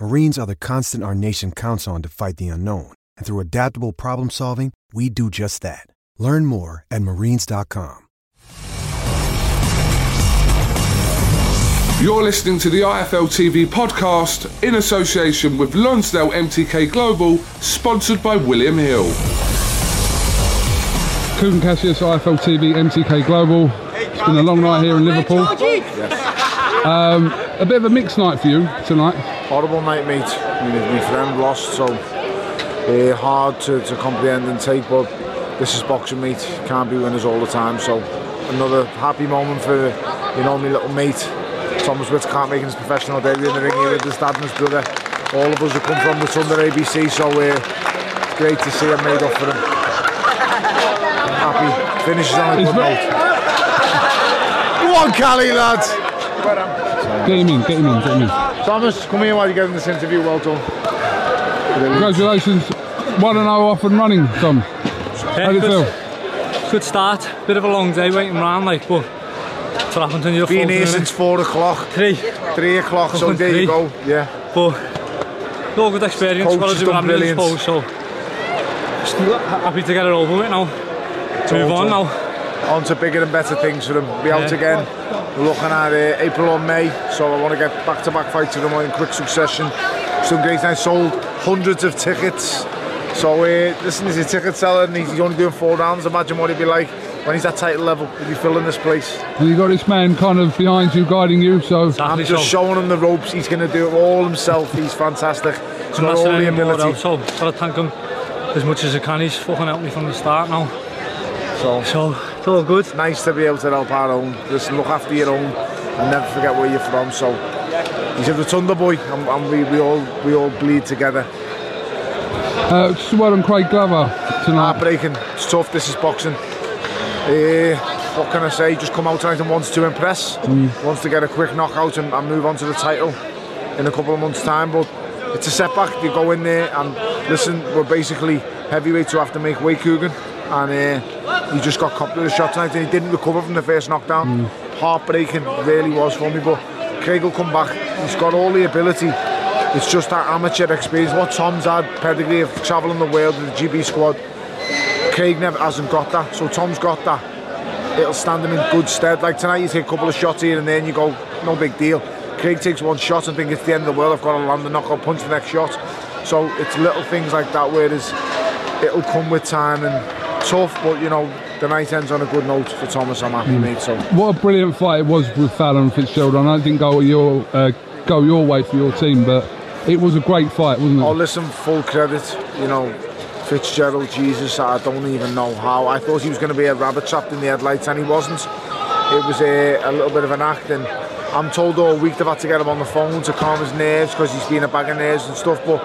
Marines are the constant our nation counts on to fight the unknown. And through adaptable problem solving, we do just that. Learn more at marines.com. You're listening to the IFL TV podcast in association with Lonsdale MTK Global, sponsored by William Hill. Kugan Cassius, IFL TV, MTK Global. It's been a long night here in Liverpool. Um, a bit of a mixed night for you tonight. Horrible night, mate. I mean, my friend lost, so uh, hard to, to comprehend and take. But this is boxing, mate. Can't be winners all the time. So another happy moment for you know my little mate. Thomas Witts can't make his professional debut in the ring here with his dad and his brother. All of us have come from the Rotunda ABC, so uh, great to see him made up for him. Happy. Finishes on a good note. Go on, Cali, lads. Get him in, get him in, get him in. Thomas, come here while you're getting this interview. Well done. Congratulations, 1 0 off and running, Tom. How do you good, feel? good start. Bit of a long day waiting around, like, but that's what happens when you're Been here since four o'clock. three, Three o'clock, so there three. you go. Yeah. but it's all good experience. Coach to has do done what I'm brilliant. supposed, so just happy to get it over with now. Move on now. On to bigger and better things for him. Be out again. We're looking at uh, April or May, so I want to get back-to-back fights with him in quick succession. Some great nights sold hundreds of tickets. So uh, listen, he's a ticket seller and he's only doing four rounds. Imagine what he'd be like when he's at title level. He'd be filling this place. And you got this man kind of behind you, guiding you, so I'm just so. showing him the ropes. He's going to do it all himself. He's fantastic. He's I'm got all the any more ability. out, so gotta thank him as much as I can. He's fucking helped me from the start now. So So it's all good. nice to be able to help our own. Just look after your own and never forget where you're from. So he's a Rotunda boy, and, and we, we all we all bleed together. uh, just well done, Craig Glover tonight. Heartbreaking. It's tough. This is boxing. Uh, what can I say? Just come out tonight and wants to impress. Wants to get a quick knockout and, and move on to the title in a couple of months' time. But it's a setback. You go in there and listen. We're basically heavyweights who have to make weight, Kugan, and uh, he just got copped with a shot tonight and he didn't recover from the first knockdown. Hmm. Heartbreaking, really was for me. But Craig will come back. He's got all the ability. It's just that amateur experience. What Tom's had, pedigree of travelling the world with the GB squad. Craig never hasn't got that, so Tom's got that. It'll stand him in good stead. Like tonight, you take a couple of shots here and there, and you go, no big deal. Craig takes one shot and think it's the end of the world. I've got to land a knockout punch the next shot. So it's little things like that where it'll come with time and tough, but you know the night ends on a good note for Thomas. I'm happy, mate. So What a brilliant fight it was with Fowler and Fitzgerald. I didn't go your uh, go your way for your team, but it was a great fight, wasn't it? I'll listen full credit. You know, Fitzgerald, Jesus, I don't even know how. I thought he was going to be a rabbit trapped in the headlights, and he wasn't. It was a, a little bit of an act, and I'm told all week they've had to get him on the phone to calm his nerves because he's been a bag of nerves and stuff. But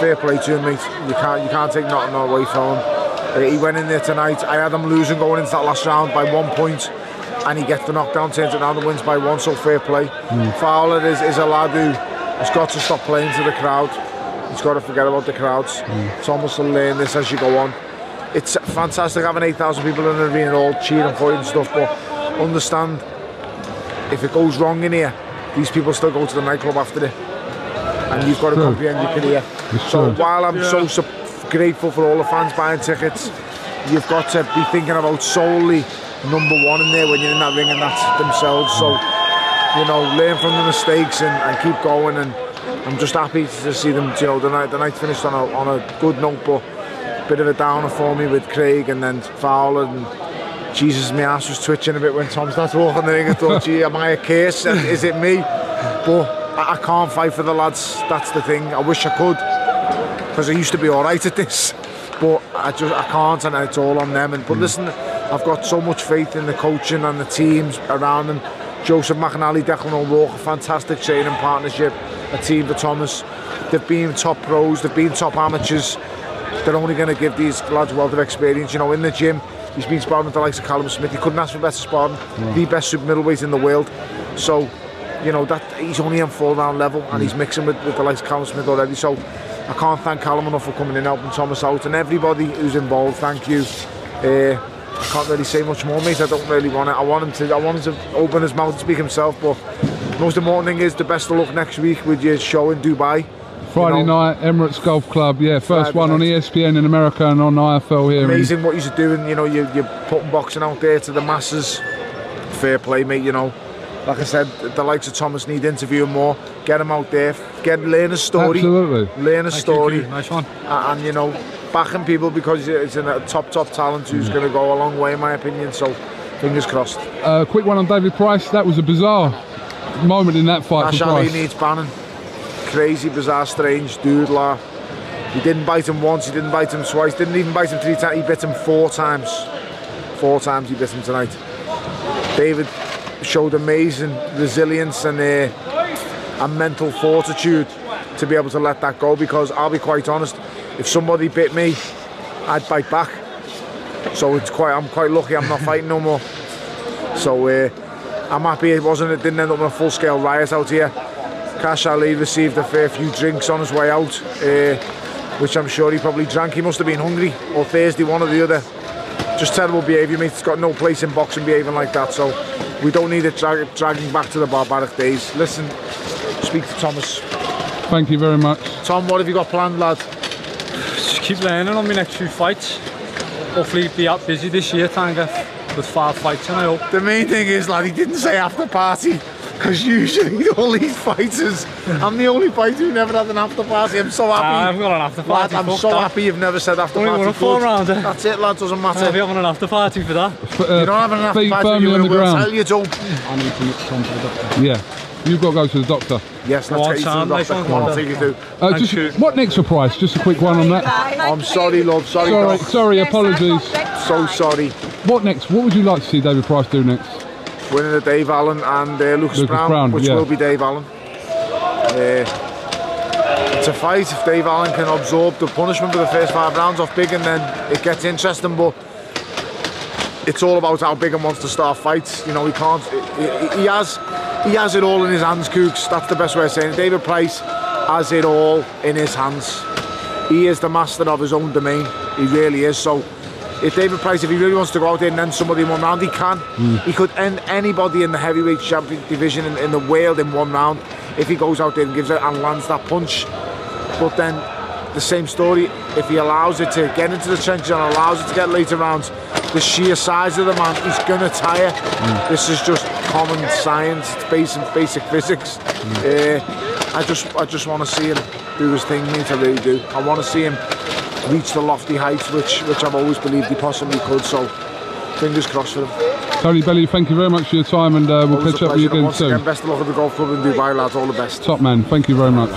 fair play to him, mate. You can't you can't take nothing away from him. He went in there tonight. I had him losing going into that last round by one point, and he gets the knockdown, turns it around and wins by one. So fair play. Hmm. Fowler is, is a lad who has got to stop playing to the crowd. He's got to forget about the crowds. Hmm. Thomas will learn this as you go on. it's fantastic having 8,000 people in the arena all cheering for you and stuff, but understand if it goes wrong in here, these people still go to the nightclub after it. And you've got to True. comprehend your career. It's So while I'm so sup- grateful for all the fans buying tickets, you've got to be thinking about solely number one in there when you're in that ring, and that's themselves. So, you know, learn from the mistakes and, and keep going. And I'm just happy to see them. You know, the night the night finished on a on a good note, but a bit of a downer for me with Craig and then Fowler and. Jesus, my ass was twitching a bit when Tom started walking the ring. I thought, gee, am I a case? Is it me? But I, can't fight for the lads. That's the thing. I wish I could because I used to be all right at this, but I just I can't, and it's all on them. And but hmm. listen, I've got so much faith in the coaching and the teams around them. Joseph McAnally, Declan O'Rourke, a fantastic training partnership, a team for Thomas. They've been top pros, they've been top amateurs. They're only going to give these lads a wealth of experience. You know, in the gym, he's been sparring with the likes of Callum Smith. He couldn't ask for better sparring. The best super middleweight in the world. So, you know, that he's only on full round level and hmm. he's mixing with, with the likes of Callum Smith already. So, I can't thank Callum enough for coming in, helping Thomas out, and everybody who's involved. Thank you. Uh, I can't really say much more, mate. I don't really want it. I want him to. I want him to open his mouth and speak himself. But most important thing is the best of luck next week with your show in Dubai. Friday you know. night, Emirates Golf Club. Yeah, first one on. ESPN in America and on IFL here. in- Amazing what you're doing. You know, you, you're putting boxing out there to the masses. Fair play, mate. You know, like I said, the likes of Thomas need interviewing more. Get him out there. Get learn a story. Absolutely. Learn a Thank story. You, nice one. and, and, you know backing people because it's a top top talent who's Mm. going to go a long way in my opinion so fingers crossed Uh, quick one on David Price. That was a bizarre moment in that fight Ash for Ali Price. needs banning crazy bizarre strange dude la he didn't bite him once he didn't bite him twice didn't even bite him three times he bit him four times four times he bit him tonight David showed amazing resilience and uh, and mental fortitude to be able to let that go because I'll be quite honest if somebody bit me I'd bite back. So it's quite I'm quite lucky I'm not fighting no more. So uh, I'm happy it wasn't it didn't end up in a full scale riot out here. Kash Ali received a fair few drinks on his way out uh, which I'm sure he probably drank. He must have been hungry or thirsty one or the other. Just terrible behaviour mate. It's got no place in boxing behaving like that so we don't need it drag, dragging back to the barbaric days listen speak to Thomas Thank you very much. Tom what have you got planned lad Just keep learning on my next few fights. Hopefully be out busy this year, trying to get with five fights and I hope. The main thing is, lad, he didn't say after party. Because usually all these fighters, I'm the only fighter who never had an after party. I'm so happy. I haven't got an after lad, party. I'm so that. happy you've never said after Only party. won a four Good. rounder. That's it, lad. Doesn't matter. I'll be having an after party for that. F- uh, you don't have an after feet party. firmly You on the will ground. tell you don't. I need to come to the doctor. Yeah, you've got to go to the doctor. Yes, Go let's on, get you to the doctor. Come on, I'll take you through. Uh, Thank just you. what next for Price? Just a quick one on that. I'm sorry, love. Sorry, Sorry, sorry, apologies. So sorry. What next? What would you like to see David Price do next? Winning the Dave Allen and uh, Lucas, Lucas Browne, Browne, which yeah. will be Dave Allen. Uh, it's a fight. If Dave Allen can absorb the punishment for the first five rounds off Big, and then it gets interesting. But it's all about how Big wants to start fights. You know, he can't. He, he has, he has it all in his hands, Cooks. That's the best way of saying it. David Price has it all in his hands. He is the master of his own domain. He really is. So, if David Price, if he really wants to go out there and end somebody in one round, he can. Hmm. He could end anybody in the heavyweight champion division in, in the world in one round if he goes out there and gives it and lands that punch. But then the same story, if he allows it to get into the trenches and allows it to get later rounds, the sheer size of the man, he's gonna tire. Hmm. This is just common science, it's basic basic physics. Hmm. Uh, I just I just want to see him do his thing, mate. I really do. I want to see him reach the lofty heights, which which I've always believed he possibly could. So fingers crossed for him. Tony Bellew, thank you very much for your time, and uh, we'll Always catch up with you again once soon. again, best of luck at the golf club in Dubai, lads. All the best. Top man, thank you very much.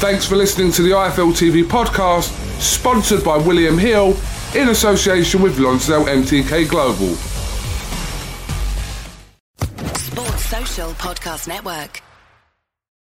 Thanks for listening to the IFL TV podcast, sponsored by William Hill in association with Lonsdale MTK Global. Sports Social Podcast Network.